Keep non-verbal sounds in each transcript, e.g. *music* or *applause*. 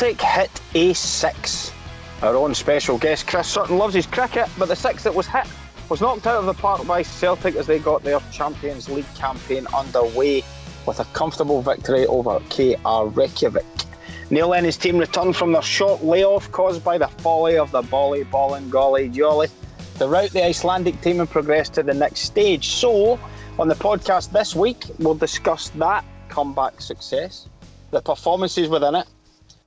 Celtic hit a six. Our own special guest Chris Sutton loves his cricket, but the six that was hit was knocked out of the park by Celtic as they got their Champions League campaign underway with a comfortable victory over KR Reykjavik. Neil and his team returned from their short layoff caused by the folly of the volley, ball and golly jolly to route the Icelandic team and progress to the next stage. So, on the podcast this week, we'll discuss that comeback success, the performances within it,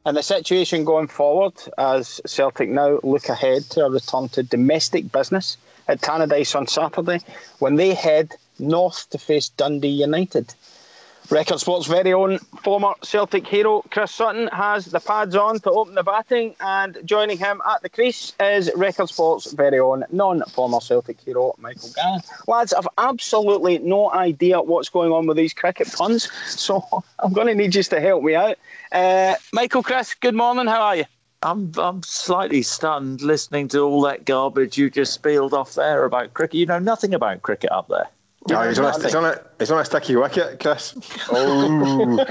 and the situation going forward as Celtic now look ahead to a return to domestic business at Tannadice on Saturday when they head north to face Dundee United. Record Sports' very own former Celtic hero Chris Sutton has the pads on to open the batting, and joining him at the crease is Record Sports' very own non-former Celtic hero Michael Gann. Lads, I've absolutely no idea what's going on with these cricket puns, *laughs* so I'm going to need you to help me out. Uh, Michael, Chris, good morning. How are you? I'm I'm slightly stunned listening to all that garbage you just spilled off there about cricket. You know nothing about cricket up there. No, he's on, a, he's, on a, he's on a sticky wicket, Chris. Oh,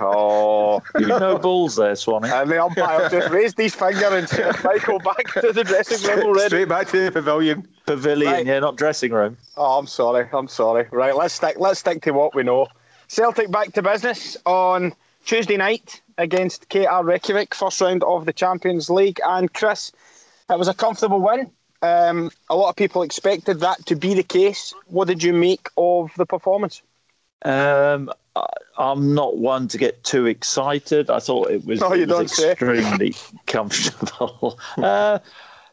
oh. You know balls there, Swanee. And the umpire just raised his finger and sent Michael back to the dressing room already. Straight back to the pavilion. Pavilion, Right. yeah, not dressing room. Oh, I'm sorry. I'm sorry. Right, let's stick. Let's stick to what we know. Celtic back to business on Tuesday night against KR Reykjavik, first round of the Champions League. And Chris, it was a comfortable win. Um, a lot of people expected that to be the case. What did you make of the performance? Um, I, I'm not one to get too excited. I thought it was, No, it was extremely *laughs* comfortable. Uh,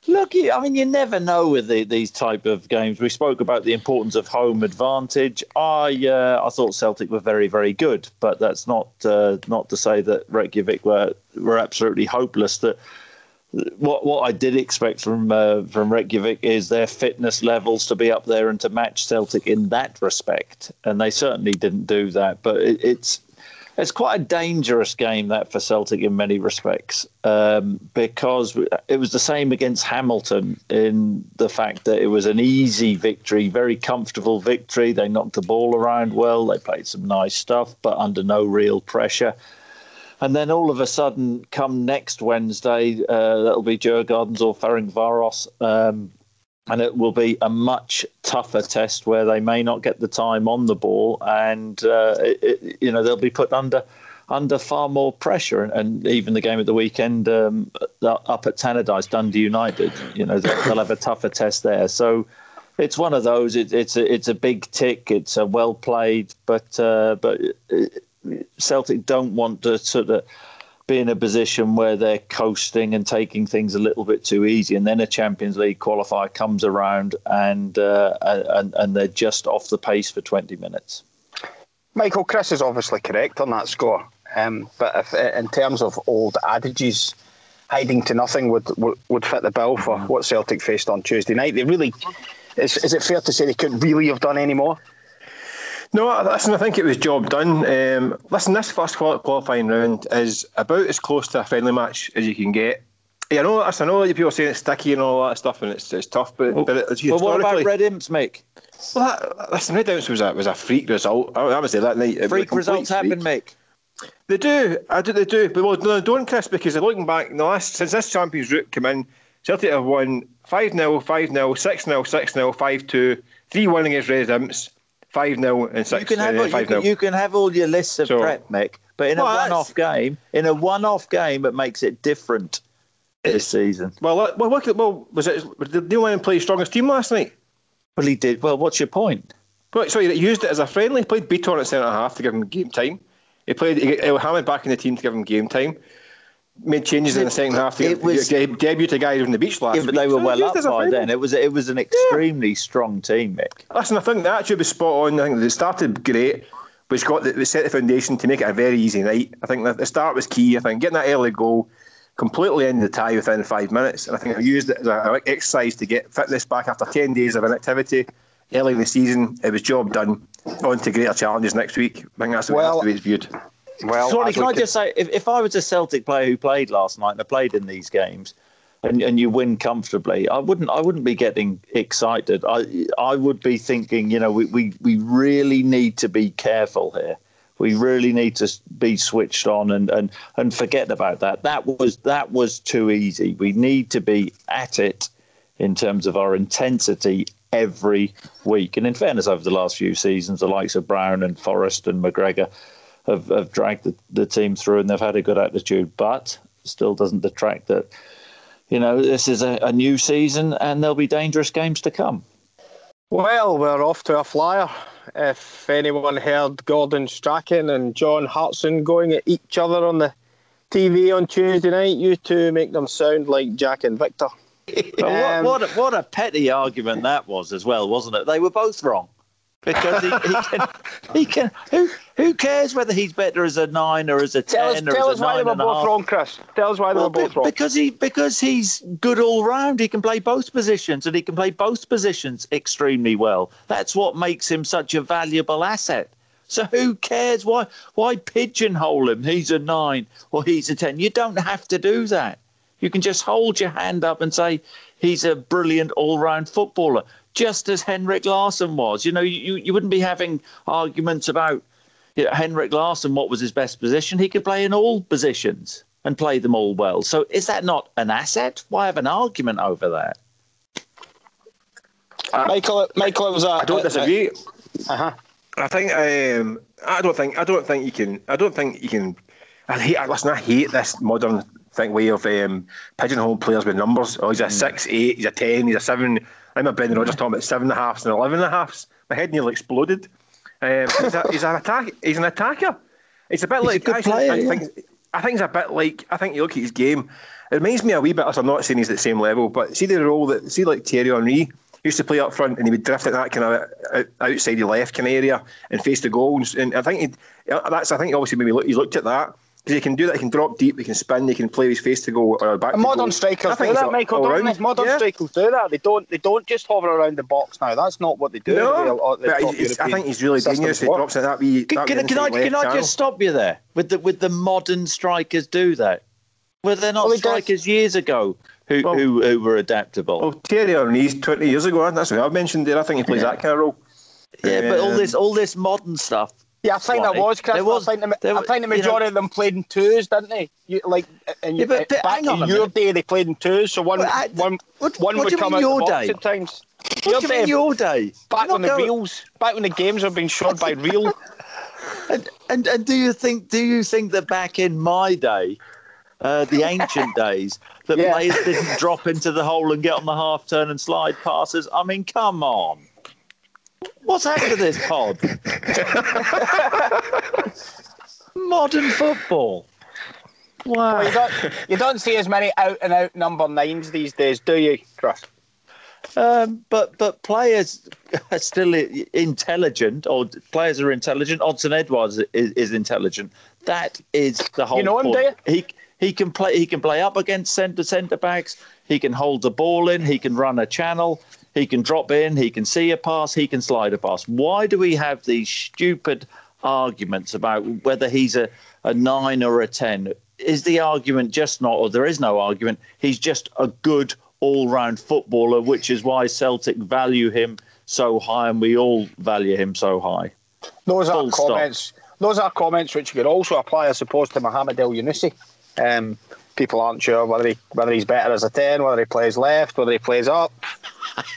look, I mean, you never know with the, these type of games. We spoke about the importance of home advantage. I uh, I thought Celtic were very very good, but that's not uh, not to say that Reykjavik were were absolutely hopeless. That what what I did expect from uh, from Reykjavik is their fitness levels to be up there and to match Celtic in that respect, and they certainly didn't do that. But it, it's it's quite a dangerous game that for Celtic in many respects um, because it was the same against Hamilton in the fact that it was an easy victory, very comfortable victory. They knocked the ball around well, they played some nice stuff, but under no real pressure. And then all of a sudden, come next Wednesday, uh, that'll be Djurgardens or Ferencvaros, um, and it will be a much tougher test where they may not get the time on the ball, and uh, it- you know they'll be put under under far more pressure. And, and even the game at the weekend um, up at Tannadice, Dundee United, you know they'll, they'll have a tougher test there. So. It's one of those. It, it's a it's a big tick. It's a well played, but uh, but Celtic don't want to sort of be in a position where they're coasting and taking things a little bit too easy, and then a Champions League qualifier comes around and uh, and and they're just off the pace for twenty minutes. Michael, Chris is obviously correct on that score. Um, but if, in terms of old adages, hiding to nothing would, would would fit the bill for what Celtic faced on Tuesday night. They really, is, is it fair to say they couldn't really have done any more? No, listen, I think it was job done. Um, listen, this first qualifying round is about as close to a friendly match as you can get. Yeah, I know, I know people are saying it's sticky and all that stuff and it's, it's tough, but, but it's Well, what about Red Imps, Mick? Well, that, listen, Red Imps was a, was a freak result. I, I would say that night. it Freak results freak. happen, Mick. They do. I do. They do. But well, no, don't, Chris, because looking back, in the last since this Champions route came in, Celtic have won 5 0, 5 0, 6 0, 6 0, 5 2, 3 1 against Red Imps, 5 0, and 6 You can have uh, all- you can, you can have all your lists of So- prep, Mick, but in Well, a one-off game, in a one-off game, it makes it different this season. Well, uh, well, look at well, was it did Neil Lennon play strongest team last night? Well, he did. Well, what's your point? Well, so he used it as a friendly. He played Bitton at centre half to give him game time. He played he got Hamid back in the team to give him game time. Made changes in the second half to It was- de- debut a guy on the beach last Yeah, but they were So well up it as a by then. It was it was an extremely strong team, Mick. Listen, I think that should be spot on. I think they started great, which got the, set the foundation to make it a very easy night. I think the start was key. I think getting that early goal completely ended the tie within five minutes, and I think I used it as an exercise to get fitness back after ten days of inactivity early in the season. It was job done. On to greater challenges next week. I think that's the, Well, that's the way it's viewed. Well, Sorry, can I just say, if, if I was a Celtic player who played last night and I played in these games, and, and you win comfortably, I wouldn't I wouldn't be getting excited. I I would be thinking, you know, we, we, we really need to be careful here. We really need to be switched on and, and, and forget about that. That was that was too easy. We need to be at it in terms of our intensity every week. And in fairness, over the last few seasons, the likes of Brown and Forrest and McGregor have, have dragged the, the team through and they've had a good attitude, but still doesn't detract that, you know, this is a, a new season and there'll be dangerous games to come. Well, we're off to a flyer. If anyone heard Gordon Strachan and John Hartson going at each other on the TV on Tuesday night, you two make them sound like Jack and Victor. *laughs* um, what, what, a, what a petty argument that was as well, wasn't it? They were both wrong because he, he, can, he can. Who who cares whether he's better as a nine or as a ten tell us, or tell as us why they were both half? wrong, Chris. Tell us why they Well, were both wrong. because he because he's good all round. He can play both positions and he can play both positions extremely well. That's what makes him such a valuable asset. So who cares why why pigeonhole him? He's a nine or he's a ten. You don't have to do that. You can just hold your hand up and say he's a brilliant all-round footballer, just as Henrik Larsson was. You know, you, you wouldn't be having arguments about you know, Henrik Larsson, what was his best position? He could play in all positions and play them all well. So is that not an asset? Why have an argument over that? Michael, Michael, it was a. I don't disagree. Uh huh. I think um, I don't think I don't think you can I don't think you can I hate listen I hate this modern thing way of um, pigeonhole players with numbers. Oh, he's a six, eight, he's a ten, he's a seven. I'm a Brendan Rodgers talking about seven and a halfs and eleven and a halfs. My head nearly exploded. Um, he's, a, he's an attack. He's an attacker. It's a bit He's a like good I, player, I yeah. think. I think it's a bit like I think you look at his game. It reminds me a wee bit. I'm not saying he's at the same level, but see the role that see like Thierry Henry used to play up front and he would drift at that kind of outside the left kind of area and face the goals. And I think he that's I think obviously maybe look, he looked at that because he can do that. He can drop deep. He can spin. He can play his face to go or back. And to modern goal. strikers I think do that, Michael. Don't Modern Yeah. strikers do that. They don't. They don't just hover around the box now. That's not what they do. No, They- uh, the but I think he's really systems dangerous. He drops in that wee. Can, that can, wee can I can I just stop you there? With the with the modern strikers do that? Were there not Well, he does. strikers years ago who, Well- who who were adaptable? Well, Thierry Henry's 20 years ago. That's what I mentioned there. I think he plays that kind of role. yeah, but all um, this all this modern stuff. Yeah, I think that was Chris. Was- I think the, there I think the you know- majority of them played in twos, didn't they? You, like, and Yeah, but- but back hang on a in your day, they played in twos. So one, I- one, what- one what would you come out your the day? What Your do you day, mean your day? back when the going- reels, back when the games were being shot by *laughs* reel. And, and and do you think do you think that back in my day, uh, the ancient *laughs* days, that Yeah. players didn't drop into the hole and get on the half turn and slide passes? I mean, come on. What's happened to this pod? Modern football. Wow. Well, you don't, you don't see as many out and out number nines these days, do you, Chris? Um, but but players are still intelligent, or players are intelligent. Odsonne Edouard is, is intelligent. That is the whole. You know him, point. do He he can play. He can play up against centre centre backs. He can hold the ball in. He can run a channel. He can drop in. He can see a pass. He can slide a pass. Why do we have these stupid arguments about whether he's a, a nine or a ten? Is the argument just not, or there is no argument? He's just a good all-round footballer, which is why Celtic value him so high, and we all value him so high. Those are Full stop. comments. Those are comments which you could also apply, I suppose, to Mohamed Elyounoussi. Um, people aren't sure whether he whether he's better as a ten, whether he plays left, whether he plays up.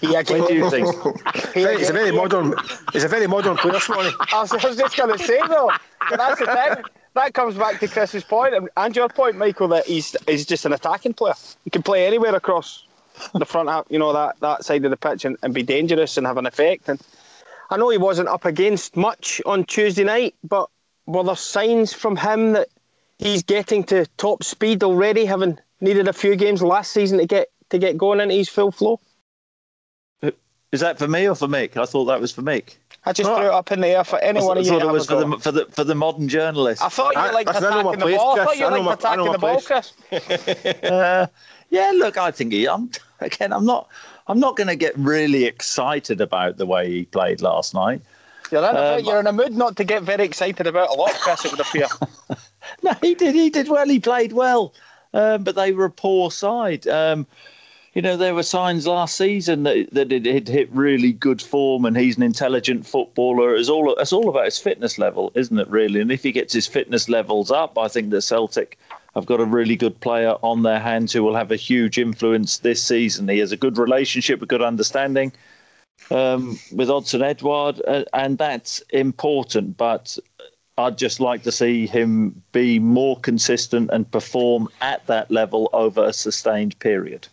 He *laughs* What do you think? *laughs* he It's a very modern. It's a very modern player, Swanee. *laughs* I was, I was just going to say though, that's the thing. That comes back to Chris's point and, and your point, Michael, that he's he's just an attacking player. He can play anywhere across the front half, you know, that, that side of the pitch and, and be dangerous and have an effect. And I know he wasn't up against much on Tuesday night, but were there signs from him that he's getting to top speed already, having needed a few games last season to get to get going into his full flow? Is that for me or for Mick? I thought that was for Mick. I just Oh. threw it up in the air for I anyone thought, of you. I thought it was for the for the for the modern journalist. I thought you I- liked listen, I attacking my the place, ball. I thought you I know liked my- attacking the my ball. Chris. *laughs* Uh, yeah, look, I think he. I'm again. I'm not. I'm not going to get really excited about the way he played last night. You're in, a, Um, you're in a mood not to get very excited about a lot, Chris, it would appear. *laughs* No, he did. He did well. He played well, um, but they were a poor side. Um, you know, there were signs last season that, that it had hit really good form and he's an intelligent footballer. It's all, it's all about his fitness level, isn't it, really? And if he gets his fitness levels up, I think that Celtic have got a really good player on their hands who will have a huge influence this season. He has a good relationship, a good understanding um, with Odsonne Edouard, uh, and that's important. But I'd just like to see him be more consistent and perform at that level over a sustained period.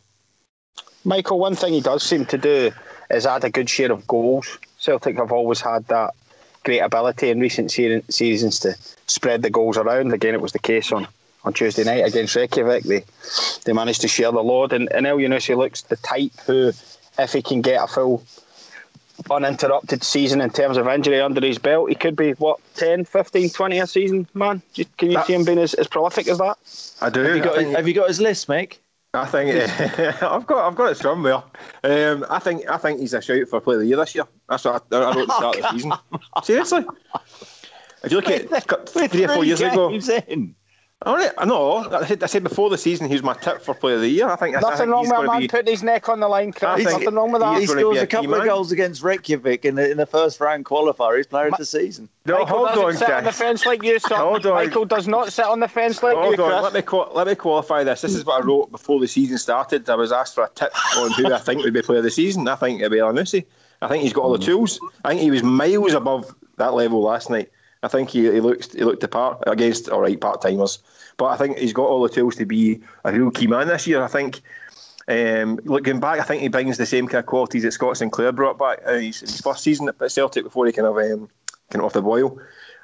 Michael, one thing he does seem to do is add a good share of goals. Celtic have always had that great ability in recent seasons to spread the goals around. Again, it was the case on, on Tuesday night against Reykjavik. They they managed to share the load, and, and Elyounoussi looks the type who, if he can get a full uninterrupted season in terms of injury under his belt, he could be, what, 10, 15, 20 a season, man? Can you that, see him being as, as prolific as that? I do. Have you got, have you got his list, Mick? I think *laughs* I've got I've got it somewhere. Um, I think I think he's a shout for Player of the Year this year. That's what I, I wrote at the start of the *laughs* season. Seriously, if you look at three or four years ago, in. All right, I know. I said, I said before the season he was my tip for Player of the Year. I think nothing I think wrong with a man be, putting his neck on the line. Chris. Nothing wrong with that. He scores a couple of goals against Reykjavik in the, in the first round qualifier. He's player Ma- of the season. No, Michael hold doesn't on, sit Chris. on the fence like you. Son. Hold on. Michael does not sit on the fence like hold you. On. Let me let me qualify this. This is what I wrote before the season started. I was asked for a tip on who I think would be Player of the Season. I think it'd be Elyounoussi. I think he's got all the mm. tools. I think he was miles above that level last night. I think he, he looks he looked the part against all right part timers. But I think he's got all the tools to be a real key man this year. I think. Um, looking back, I think he brings the same kind of qualities that Scott Sinclair brought back uh, his, his, first season at Celtic before he kind of um, kind of off the boil.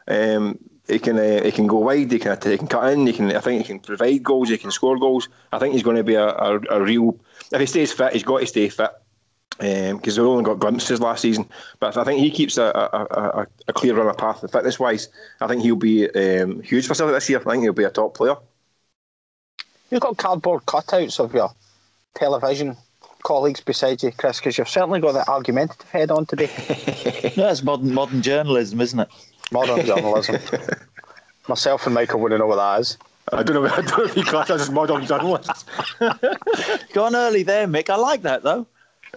Um, he can uh, he can go wide. He can he can cut in. He can I think he can provide goals. He can score goals. I think he's going to be a, a, a real. If he stays fit, he's got to stay fit because um, we only got glimpses last season. But I think he keeps a, a, a, a clear run of path fitness wise. I think he'll be um, huge for Celtic this year. I think he'll be a top player. You've got cardboard cutouts of your television colleagues beside you, Chris, because you've certainly got that argumentative head on today. *laughs* no, that's modern modern journalism, isn't it? Modern *laughs* journalism. Myself and Michael wouldn't know what that is. I don't know. *laughs* I don't know if you class as modern journalists. Gone early there, Mick. I like that though.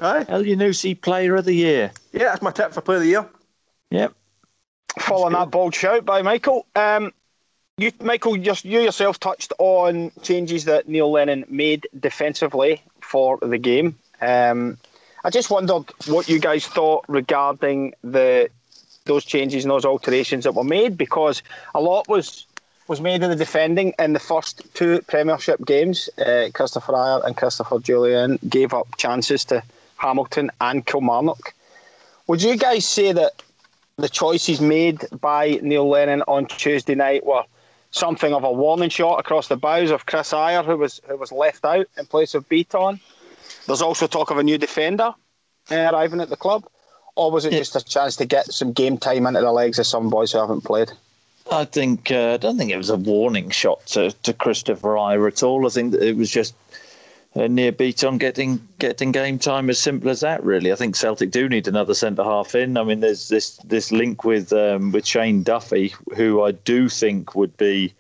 Aye. Elyounoussi Player of the Year. Yeah, that's my tip for Player of the Year. Yep. Following that bold shout by Michael. Um, you, Michael, just you yourself touched on changes that Neil Lennon made defensively for the game. Um, I just wondered what you guys thought regarding the those changes and those alterations that were made because a lot was was made in the defending in the first two Premiership games. Uh, Kristoffer Ajer and Christopher Jullien gave up chances to Hamilton and Kilmarnock. Would you guys say that the choices made by Neil Lennon on Tuesday night were something of a warning shot across the bows of Chris Ajer, who was who was left out in place of Bitton? There's also talk of a new defender uh, arriving at the club, or was it just a chance to get some game time into the legs of some boys who haven't played? I think uh, I don't think it was a warning shot to, to Kristoffer Ajer at all. I think it was just Nir Bitton getting getting game time as simple as that. Really, I think Celtic do need another centre half in. I mean, there's this this link with um, with Shane Duffy, who I do think would be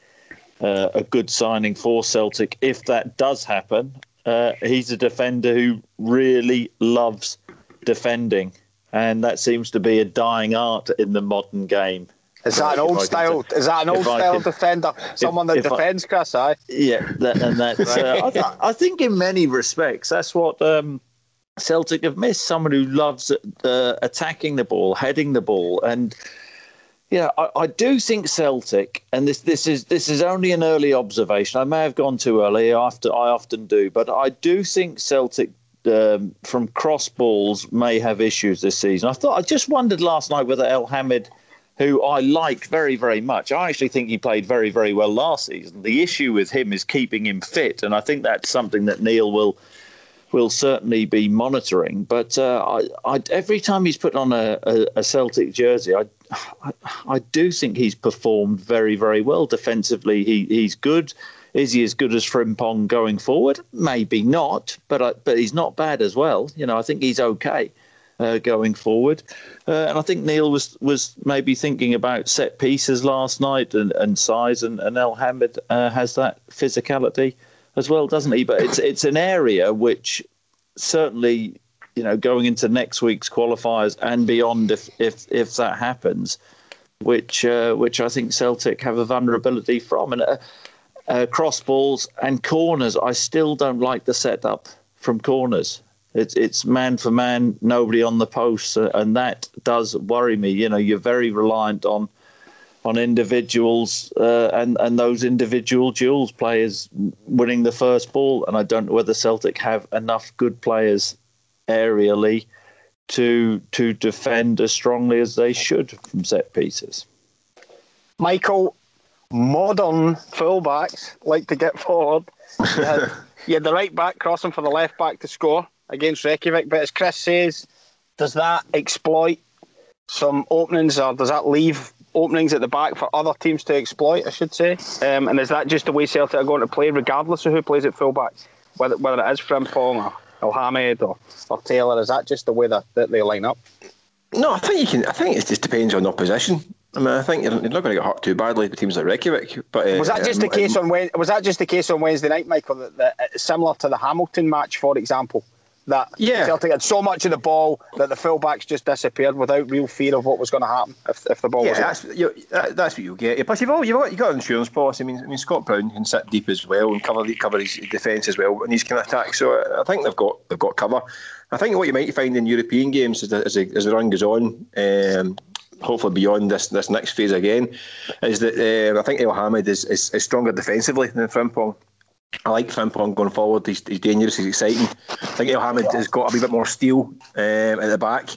uh, a good signing for Celtic if that does happen. Uh, he's a defender who really loves defending, and that seems to be a dying art in the modern game. Is that an old style? Is that an old style defender? Someone that defends, I, Chris? I yeah, that, and that's. *laughs* Uh, I, I, think in many respects that's what um, Celtic have missed. Someone who loves uh, attacking the ball, heading the ball, and yeah, I, I, do think Celtic, and this this is this is only an early observation. I may have gone too early. After I often do, but I do think Celtic. Um, from cross balls may have issues this season. I thought I just wondered last night whether Elhamed who I like very, very much. I actually think he played very, very well last season. The issue with him is keeping him fit, and I think that's something that Neil will will certainly be monitoring. But uh, I, I, every time he's put on a, a, a Celtic jersey, I, I, I do think he's performed very, very well defensively. He he's good. Is he as good as Frimpong going forward? Maybe not, but I, but he's not bad as well. You know, I think he's okay uh, going forward. Uh, and I think Neil was was maybe thinking about set pieces last night and, and size, and, and Elhamed uh, has that physicality as well, doesn't he? But it's it's an area which certainly, you know, going into next week's qualifiers and beyond, if if if that happens, which uh, which I think Celtic have a vulnerability from, and uh, uh, cross balls and corners. I still don't like the setup from corners. It's it's man for man, nobody on the post, uh, and that does worry me. You know, you're very reliant on on individuals uh, and and those individual duels players winning the first ball. And I don't know whether Celtic have enough good players aerially to to defend as strongly as they should from set pieces. Michael, modern fullbacks like to get forward. You had, *laughs* you had the right back crossing for the left back to score against Reykjavik, but as Chris says, does that exploit some openings or does that leave openings at the back for other teams to exploit, I should say. Um, and is that just the way Celtic are going to play, regardless of who plays at fullback? Whether, whether it is Frimpong or Elhamed or, or Taylor, is that just the way that, that they line up? No, I think you can. I think it just depends on the opposition. I mean, I think you're, not going to get hurt too badly with teams like Reykjavik. But uh, was that just the case on was that just the case on Wednesday night, Michael? That, that similar to the Hamilton match, for example, that yeah. Celtic had so much of the ball that the fullbacks just disappeared without real fear of what was going to happen if, if the ball yeah, was that's, you that, that's what you get. Plus, you've, all, you've, got, you've got an insurance policy. I mean, I mean, Scott Brown can sit deep as well and cover cover his defence as well and he's kind of attack. So I think they've got they've got cover. I think what you might find in European games as the, as the, as the run goes on, um, hopefully beyond this this next phase again, is that uh, I think Elhamed is, is, is stronger defensively than Frimpong. I like Frimpong going forward. He's, he's dangerous. He's exciting. I think Elhamed has got a bit more steel um, at the back,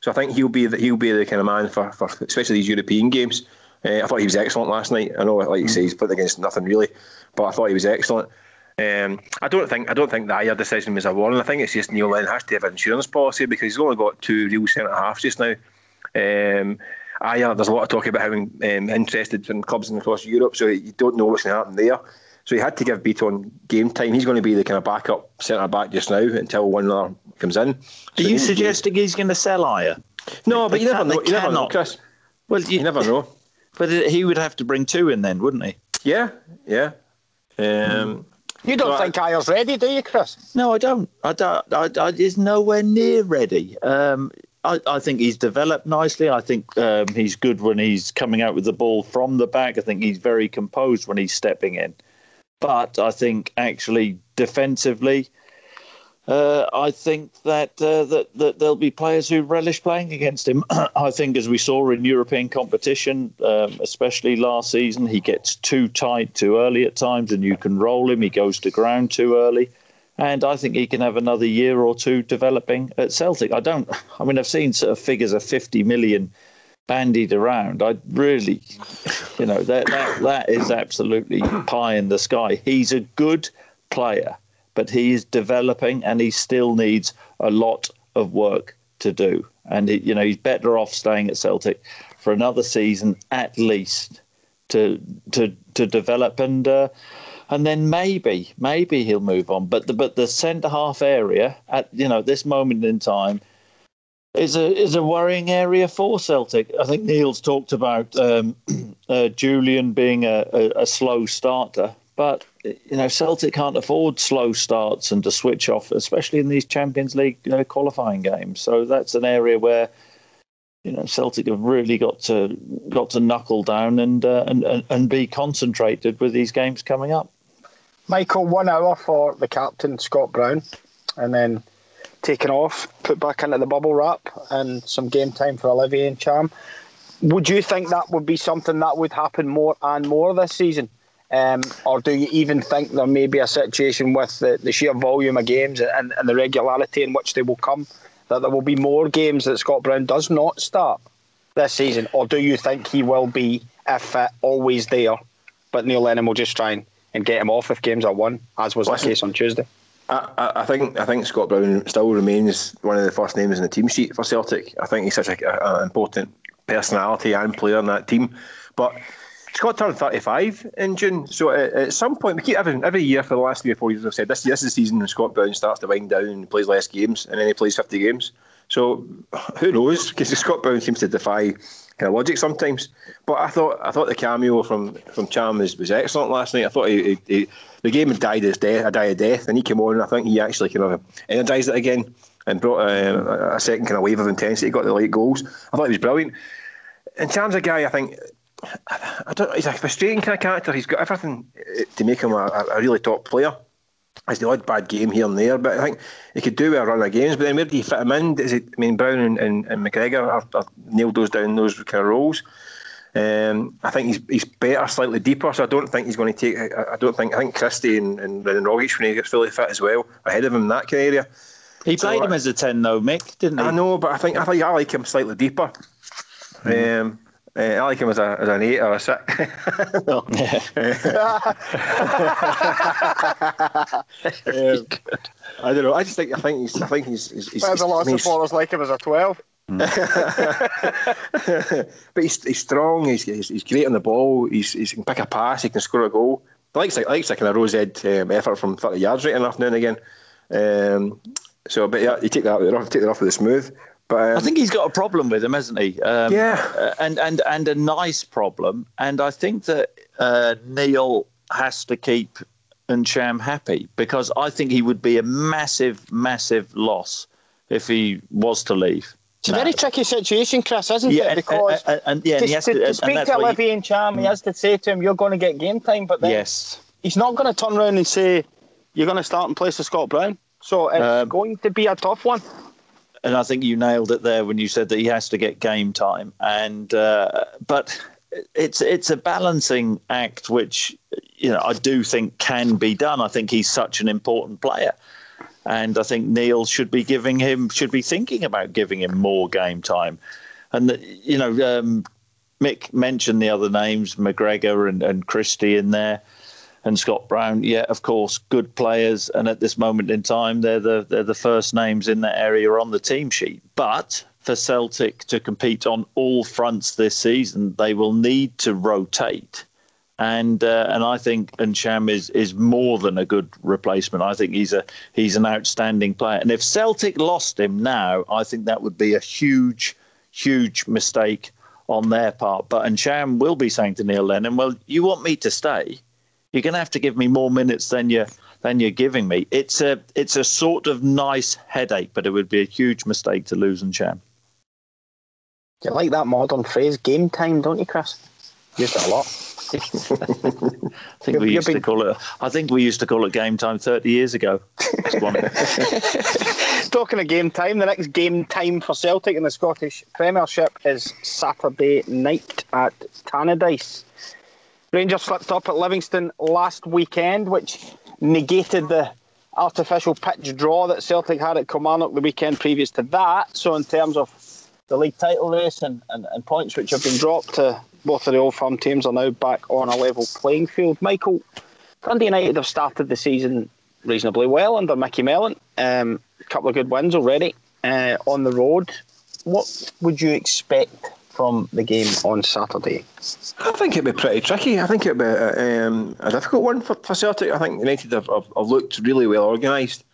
so I think he'll be the, he'll be the kind of man for, for especially these European games. Uh, I thought he was excellent last night. I know, like you say, he's put against nothing really, but I thought he was excellent. Um, I don't think I don't think the Ajer decision was a warning. I think it's just Neil Lennon has to have an insurance policy because he's only got two real centre halves just now. Um, Ajer, there's a lot of talk about having um, interested in clubs across Europe, so you don't know what's going to happen there. So he had to give Bitton game time. He's going to be the kind of backup centre back just now until one other comes in. So Are you suggesting he's going to sell Ajer? No, but you never know. You never know, Chris. Well, you, you never know. *laughs* But he would have to bring two in then, wouldn't he? Yeah, yeah. Um, you don't so think I, Ajer's ready, do you, Chris? No, I don't. I don't. I, I, he's nowhere near ready. Um, I, I, think he's developed nicely. I think um, he's good when he's coming out with the ball from the back. I think he's very composed when he's stepping in. But I think actually defensively, uh, I think that, uh, that that there'll be players who relish playing against him. *clears throat* I think, as we saw in European competition, um, especially last season, he gets too tight too early at times, and you can roll him. He goes to ground too early, and I think he can have another year or two developing at Celtic. I don't. I mean, I've seen sort of figures of fifty million bandied around. I really, you know, that that that is absolutely pie in the sky. He's a good player, but he is developing, and he still needs a lot of work to do. And you know, he's better off staying at Celtic for another season at least to to to develop and. Uh, and then maybe, maybe he'll move on. But the but the centre half area at you know this moment in time, is a is a worrying area for Celtic. I think Neil's talked about um, *clears throat* uh, Jullien being a, a, a, slow starter, but you know Celtic can't afford slow starts and to switch off, especially in these Champions League uh, qualifying games. So that's an area where you know Celtic have really got to got to knuckle down and uh, and, and and be concentrated with these games coming up. Michael, one hour for the captain Scott Brown, and then taken off, put back into the bubble wrap, and some game time for Olivier Ntcham. Would you think that would be something that would happen more and more this season? Um, or do you even think there may be a situation with the, the sheer volume of games and, and the regularity in which they will come that there will be more games that Scott Brown does not start this season? Or do you think he will be, if fit, always there, but Neil Lennon will just try and, and get him off if games are won, as was Listen, the case on Tuesday? I, I, think I think Scott Brown still remains one of the first names in the team sheet for Celtic. I think he's such an important personality and player in that team. But Scott turned 35 in June, so at, at, some point we keep every every year for the last three or four years. I've said this this is the season when Scott Brown starts to wind down and plays less games, and then he plays 50 games. So who knows? Because Scott Brown seems to defy kind of logic sometimes. But I thought I thought the cameo from from Ntcham was, was excellent last night. I thought he, he, he, the game had died his death, a die of death, and he came on. and I think he actually kind of energised it again and brought a, a second kind of wave of intensity. Got the late goals. I thought he was brilliant. In terms of guy I think. I don't. He's a frustrating kind of character. He's got everything uh, to make him a, a really top player. It's the odd bad game here and there, but I think he could do a run of games. But then where do you fit him in? Is it? I mean, Brown and, and, and McGregor have nailed those down those kind of roles. Um, I think he's he's better slightly deeper, so I don't think he's going to take. I, I don't think I think Christie and, and Rogic when he gets fully fit as well ahead of him in that kind of area. He played so, him as a ten though, Mick, didn't he? I know, but I think I think I like him slightly deeper. Mm. Um, uh, I like him as, a, as an eight or a six. *laughs* *laughs* um, I don't know. I just think I think he's I think he's. he's, he's There's a lot of supporters like him as a twelve. Mm. *laughs* but he's, he's strong. He's, he's, he's great on the ball. He's, he's he can pick a pass. He can score a goal. I like like likes like a rose ed um, effort from thirty yards right enough now and again. Um, so, but yeah, you take that off, take that off with the smooth. But um, I think he's got a problem with him, hasn't he? Um, yeah, uh, and and and a nice problem. And I think that uh, Neil has to keep Ntcham happy because I think he would be a massive, massive loss if he was to leave. It's a very tricky situation, Chris, isn't yeah, it? Because and, and, and yeah, to, to, to, to speak to Olivier Ntcham, he has to say to him, "You're going to get game time," but then yes. he's not going to turn around and say, "You're going to start in place of Scott Brown." So it's um, going to be a tough one and I think you nailed it there when you said that he has to get game time. And uh, but it's it's a balancing act, which you know I do think can be done. I think he's such an important player, and I think Neil should be giving him should be thinking about giving him more game time. And the, you know, um, Mick mentioned the other names, McGregor and, and Christie in there and Scott Brown, yeah, of course, good players, and at this moment in time, they're the they're the first names in that area on the team sheet. But for Celtic to compete on all fronts this season, they will need to rotate, and uh, and I think Ntcham is is more than a good replacement. I think he's a he's an outstanding player, and if Celtic lost him now, I think that would be a huge huge mistake on their part. But Ntcham will be saying to Neil Lennon, "Well, you want me to stay." you're going to have to give me more minutes than you than you're giving me. It's a it's a sort of nice headache, but it would be a huge mistake to lose Ntcham. You like that modern phrase, game time, don't you, Chris? Used it a lot. I think we used to call it. I think we used to call it game time thirty years ago. *laughs* Talking of game time, the next game time for Celtic in the Scottish Premiership is Saturday night at Tannadice. Rangers slipped up at Livingston last weekend, which negated the artificial pitch draw that Celtic had at Kilmarnock the weekend previous to that. So, in terms of the league title race and, and, and points which have been dropped to both of the old firm teams are now back on a level playing field. Michael, Dundee United have started the season reasonably well under Micky Mellon. Um, a couple of good wins already uh, on the road. What would you expect from the game on Saturday? I think it'd be pretty tricky. I think it'd be a, um, a difficult one for, for Celtic. I think United have, have, have looked really well organised,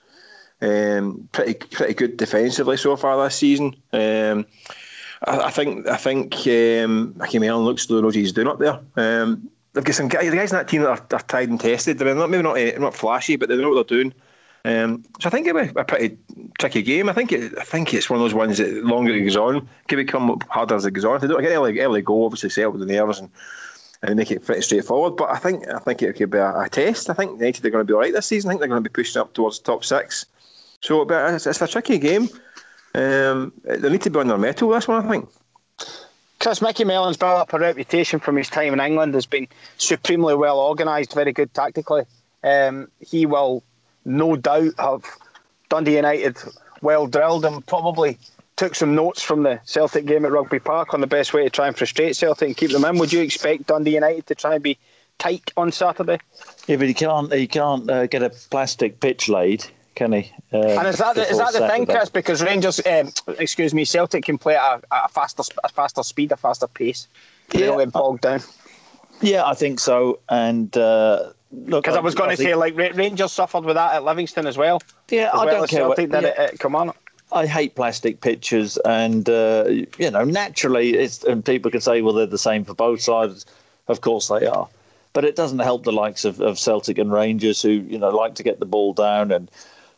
um, pretty pretty good defensively so far this season. Um, I, think I think um, Micky Mellon looks the road he's doing up there. Um, they've got some guys, the guys in that team that are, are tried and tested. They're not, maybe not eh, not flashy, but they know what they're doing. Um, so I think it'll be a pretty tricky game. I think it, I think it's one of those ones that longer it goes on, can become harder as it goes on. If they don't get early, early goal, obviously settle with the nerves and, and make it pretty straightforward. But I think I think it could be a, a test. I think United are going to be all right this season. I think they're going to be pushing up towards top six. So it's, it's a tricky game. Um, they need to be on their mettle. This one, I think. Chris Micky Mellon's built up a reputation from his time in England as being supremely well organised, very good tactically. Um, he will no doubt have Dundee United well drilled and probably took some notes from the Celtic game at Rugby Park on the best way to try and frustrate Celtic and keep them in. Would you expect Dundee United to try and be tight on Saturday? Yeah, but he can't. He can't uh, get a plastic pitch laid, can he? Uh, and is that the, is that the thing, Chris? Because Rangers, um, excuse me, Celtic can play at a, a, faster, a faster speed, a faster pace. They yeah. don't get bogged down. Yeah, I think so. And uh, because I was going to say, like Rangers suffered with that at Livingston as well. Yeah, as I well don't care. Celtic what, yeah. it at Kilmarnock. I hate plastic pitches, and uh, you know, naturally, it's and people can say, well, they're the same for both sides. Of course, they are, but it doesn't help the likes of, of Celtic and Rangers, who you know like to get the ball down and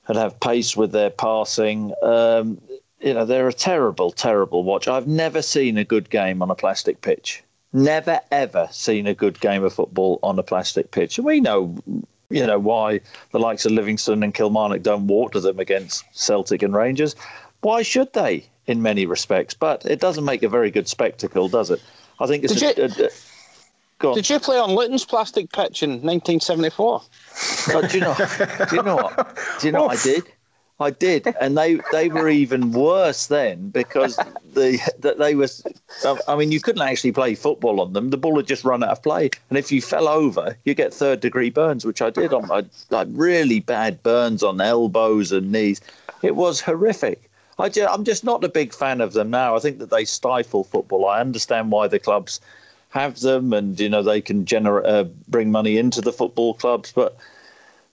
and have pace with their passing. Um, you know, they're a terrible, terrible watch. I've never seen a good game on a plastic pitch. Never ever seen a good game of football on a plastic pitch. And we know, you know, why the likes of Livingston and Kilmarnock don't water them against Celtic and Rangers. Why should they? In many respects, but it doesn't make a very good spectacle, does it? I think it's. Did, a, you, a, a, did you play on Luton's plastic pitch in 1974? Oh, do you know? Do you know what? Do you know what I did? I did, and they they were even worse then because the that they was. I mean, you couldn't actually play football on them. The ball had just run out of play, and if you fell over, you get third degree burns, which I did on my like really bad burns on elbows and knees. It was horrific. I just, I'm just not a big fan of them now. I think that they stifle football. I understand why the clubs have them, and you know they can generate uh, bring money into the football clubs, but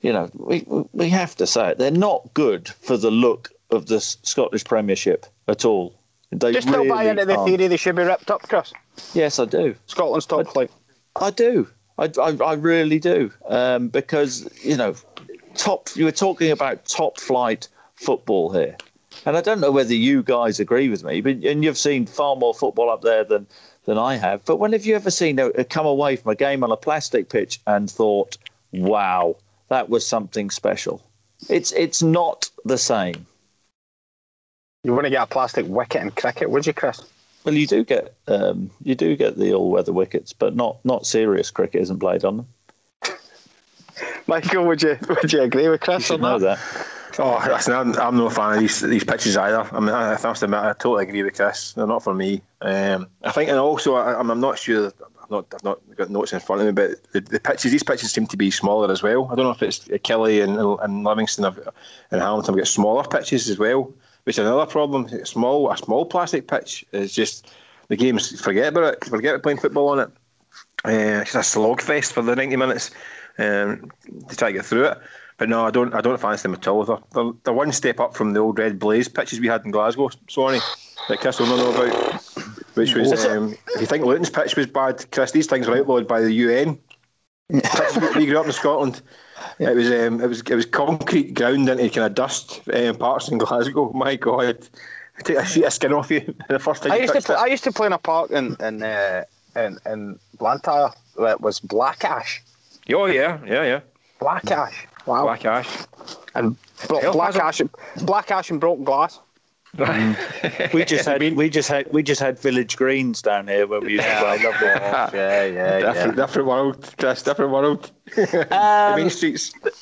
you know, we we have to say it. They're not good for the look of the Scottish Premiership at all. They Just really buy into the aren't. theory they should be ripped up, Chris. Yes, I do. Scotland's top I- flight. I do. I, I, I really do. Um, because you know, top. You were talking about top flight football here, and I don't know whether you guys agree with me, but and you've seen far more football up there than than I have. But when have you ever seen a, a come away from a game on a plastic pitch and thought, "Wow, that was something special"? It's it's not the same. You want to get a plastic wicket in cricket, would you, Chris? Well, you do get um, you do get the all weather wickets, but not not serious cricket isn't played on them. *laughs* Michael, would you would you agree with Chris should on know that? that. Oh, I'm, I'm no fan of these these pitches either. I mean, I, I to admit, I totally agree with Chris. They're not for me. Um, I think, and also, I, I'm, I'm not sure. I've not, I've not got notes in front of me, but the, the pitches, these pitches seem to be smaller as well. I don't know if it's Killie and, and Livingston have, and Hamilton have got smaller pitches as well, which is another problem. A small, a small plastic pitch is just the games. Forget about it. Forget about playing football on it. Uh, it's a slogfest for the 90 minutes um, to try to get through it. But no, I don't. I don't fancy them at all. They're, they're, they're one step up from the old red blaze pitches we had in Glasgow, Sorry, that Chris will not know about. Which was, um, if you think Luton's pitch was bad, Chris, these things were outlawed by the UN. We grew up in Scotland. It was um, it was it was concrete ground into kind of dust um, parts in *laughs* Glasgow. My God, I take a sheet of skin off you *laughs* the first time I used to play, it. I used to play in a park in in uh, in, in Blantyre that was black ash. Oh yeah, yeah, yeah. Black ash. Wow. Black ash. and bro- black has ash, black ash and broken glass. *laughs* We just had we just had we just had village greens down here where we used to play. yeah, yeah, different, different world, Chris. Different world. the Um, main streets. but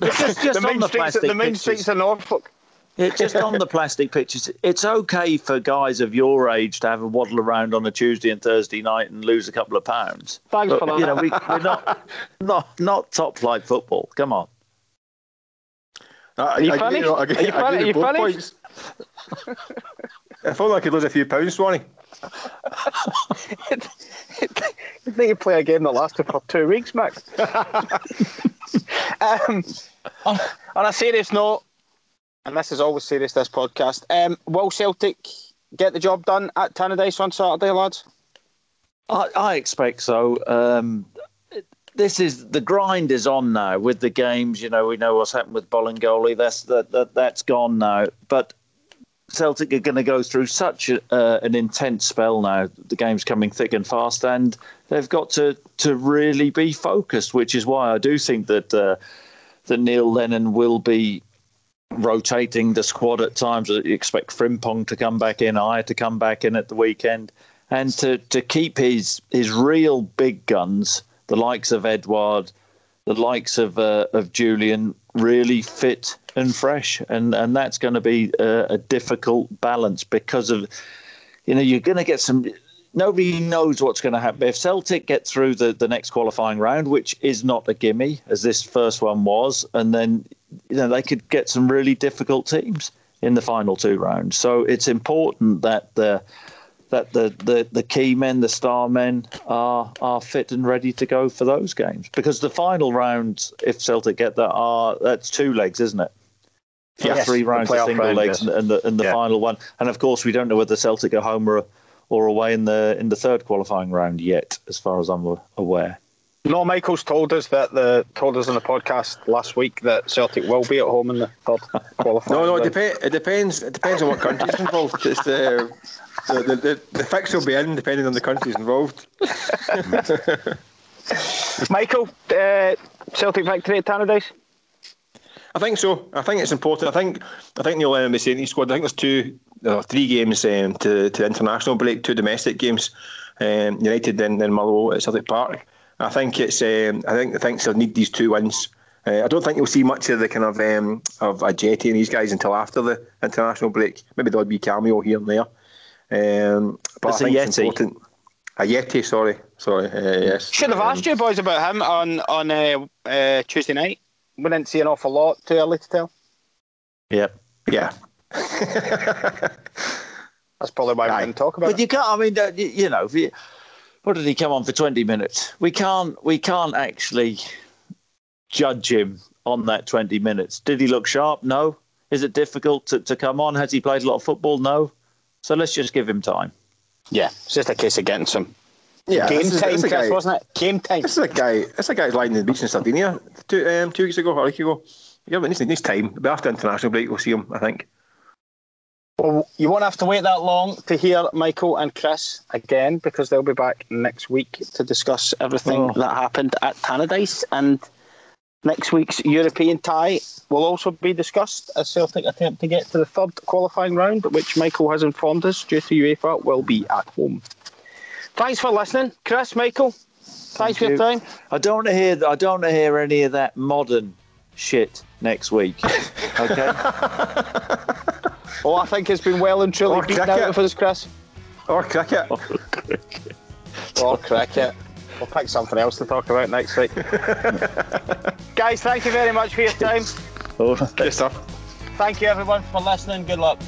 but just, just *laughs* the on main the streets, plastic the main pitches, streets of Norfolk. Yeah, just on the plastic pitches, it's okay for guys of your age to have a waddle around on a Tuesday and Thursday night and lose a couple of pounds. Thanks But, for that. You know, we, we're not not not top flight football. Come on. Are you finished? Are you fin- are you finished? If only I could lose a few pounds, Swanee. I think you play a game that lasted for two weeks, Mick. *laughs* um, on, on a serious note, and this is always serious, this podcast, um, will Celtic get the job done at Tannadice on Saturday, lads? I, I expect so. Um, this is the grind is on now with the games. You know, we know what's happened with Bolingoli. That's that, that that's gone now. But Celtic are going to go through such a, uh, an intense spell now. The game's coming thick and fast, and they've got to to really be focused. Which is why I do think that uh, that Neil Lennon will be rotating the squad at times. You expect Frimpong to come back in, I to come back in at the weekend, and to, to keep his his real big guns, the likes of Edouard, the likes of uh, of Jullien, really fit and fresh, and and that's going to be a, a difficult balance because of, you know, you're going to get some. Nobody knows what's going to happen. If Celtic get through the, the next qualifying round, which is not a gimme, as this first one was, and then you know they could get some really difficult teams in the final two rounds. So it's important that the that the, the, the key men, the star men, are are fit and ready to go for those games. Because the final round, if Celtic get that, are that's two legs, isn't it? First three rounds of single round, legs yes. and, the, and the yeah. final one. And of course, we don't know whether Celtic are home or, or away in the in the third qualifying round yet, as far as I'm aware. No, Michael's told us that the told us on the podcast last week that Celtic will be at home in the third *laughs* qualifying. no, no, it, dep- it depends. It depends on what country's involved. It's the, the, the, the, the fix will be in depending on the countries involved. *laughs* Michael, uh, Celtic victory at Tannadice. I think so. I think it's important. I think I think Neil Lennon was saying he scored. I think there's two, uh, three games um, to to international break, two domestic games. Um, United then then Motherwell at Celtic Park. I think it's. Um, I think I think they'll need these two wins. Uh, I don't think you'll see much of the kind of um, of Ajeti and these guys until after the international break. Maybe there'll be cameo here and there. Um, but it's I think it's important. Ajeti, sorry, sorry. Uh, yes. Should have asked you boys about him on on uh, uh, Tuesday night. We didn't see an awful lot. Too early to tell. Yep. Yeah. That's probably why right. we didn't talk about. It. But it. you can't. I mean, you know, you, what did he come on for 20 minutes? We can't we can't actually judge him on that 20 minutes. Did he look sharp? No. Is it difficult to, to come on? Has he played a lot of football? No. So let's just give him time. Yeah, it's just a case of getting some yeah, game time, Chris, guy, wasn't it? Game time. This is a guy. This is a guy who's lying in the beach in Sardinia two um, two weeks ago or a week ago. Yeah, but needs, needs time. But after international break, we'll see him. I think. Well, you won't have to wait that long to hear Michael and Chris again because they'll be back next week to discuss everything oh. that happened at Tannadice. And next week's European tie will also be discussed as Celtic attempt to get to the third qualifying round, which Michael has informed us due to UEFA will be at home. Thanks for listening, Chris, Michael. Thanks Thank for you. your time. I don't want to hear. I don't want to hear any of that modern shit next week. *laughs* Okay. *laughs* Oh, I think it's been well and truly or beaten cricket. out of us, Chris. Or cricket. Or cricket. or cricket. We'll pick something else to talk about next week. *laughs* Guys, thank you very much for your time. Oh, good stuff. Thank you, everyone, for listening. Good luck.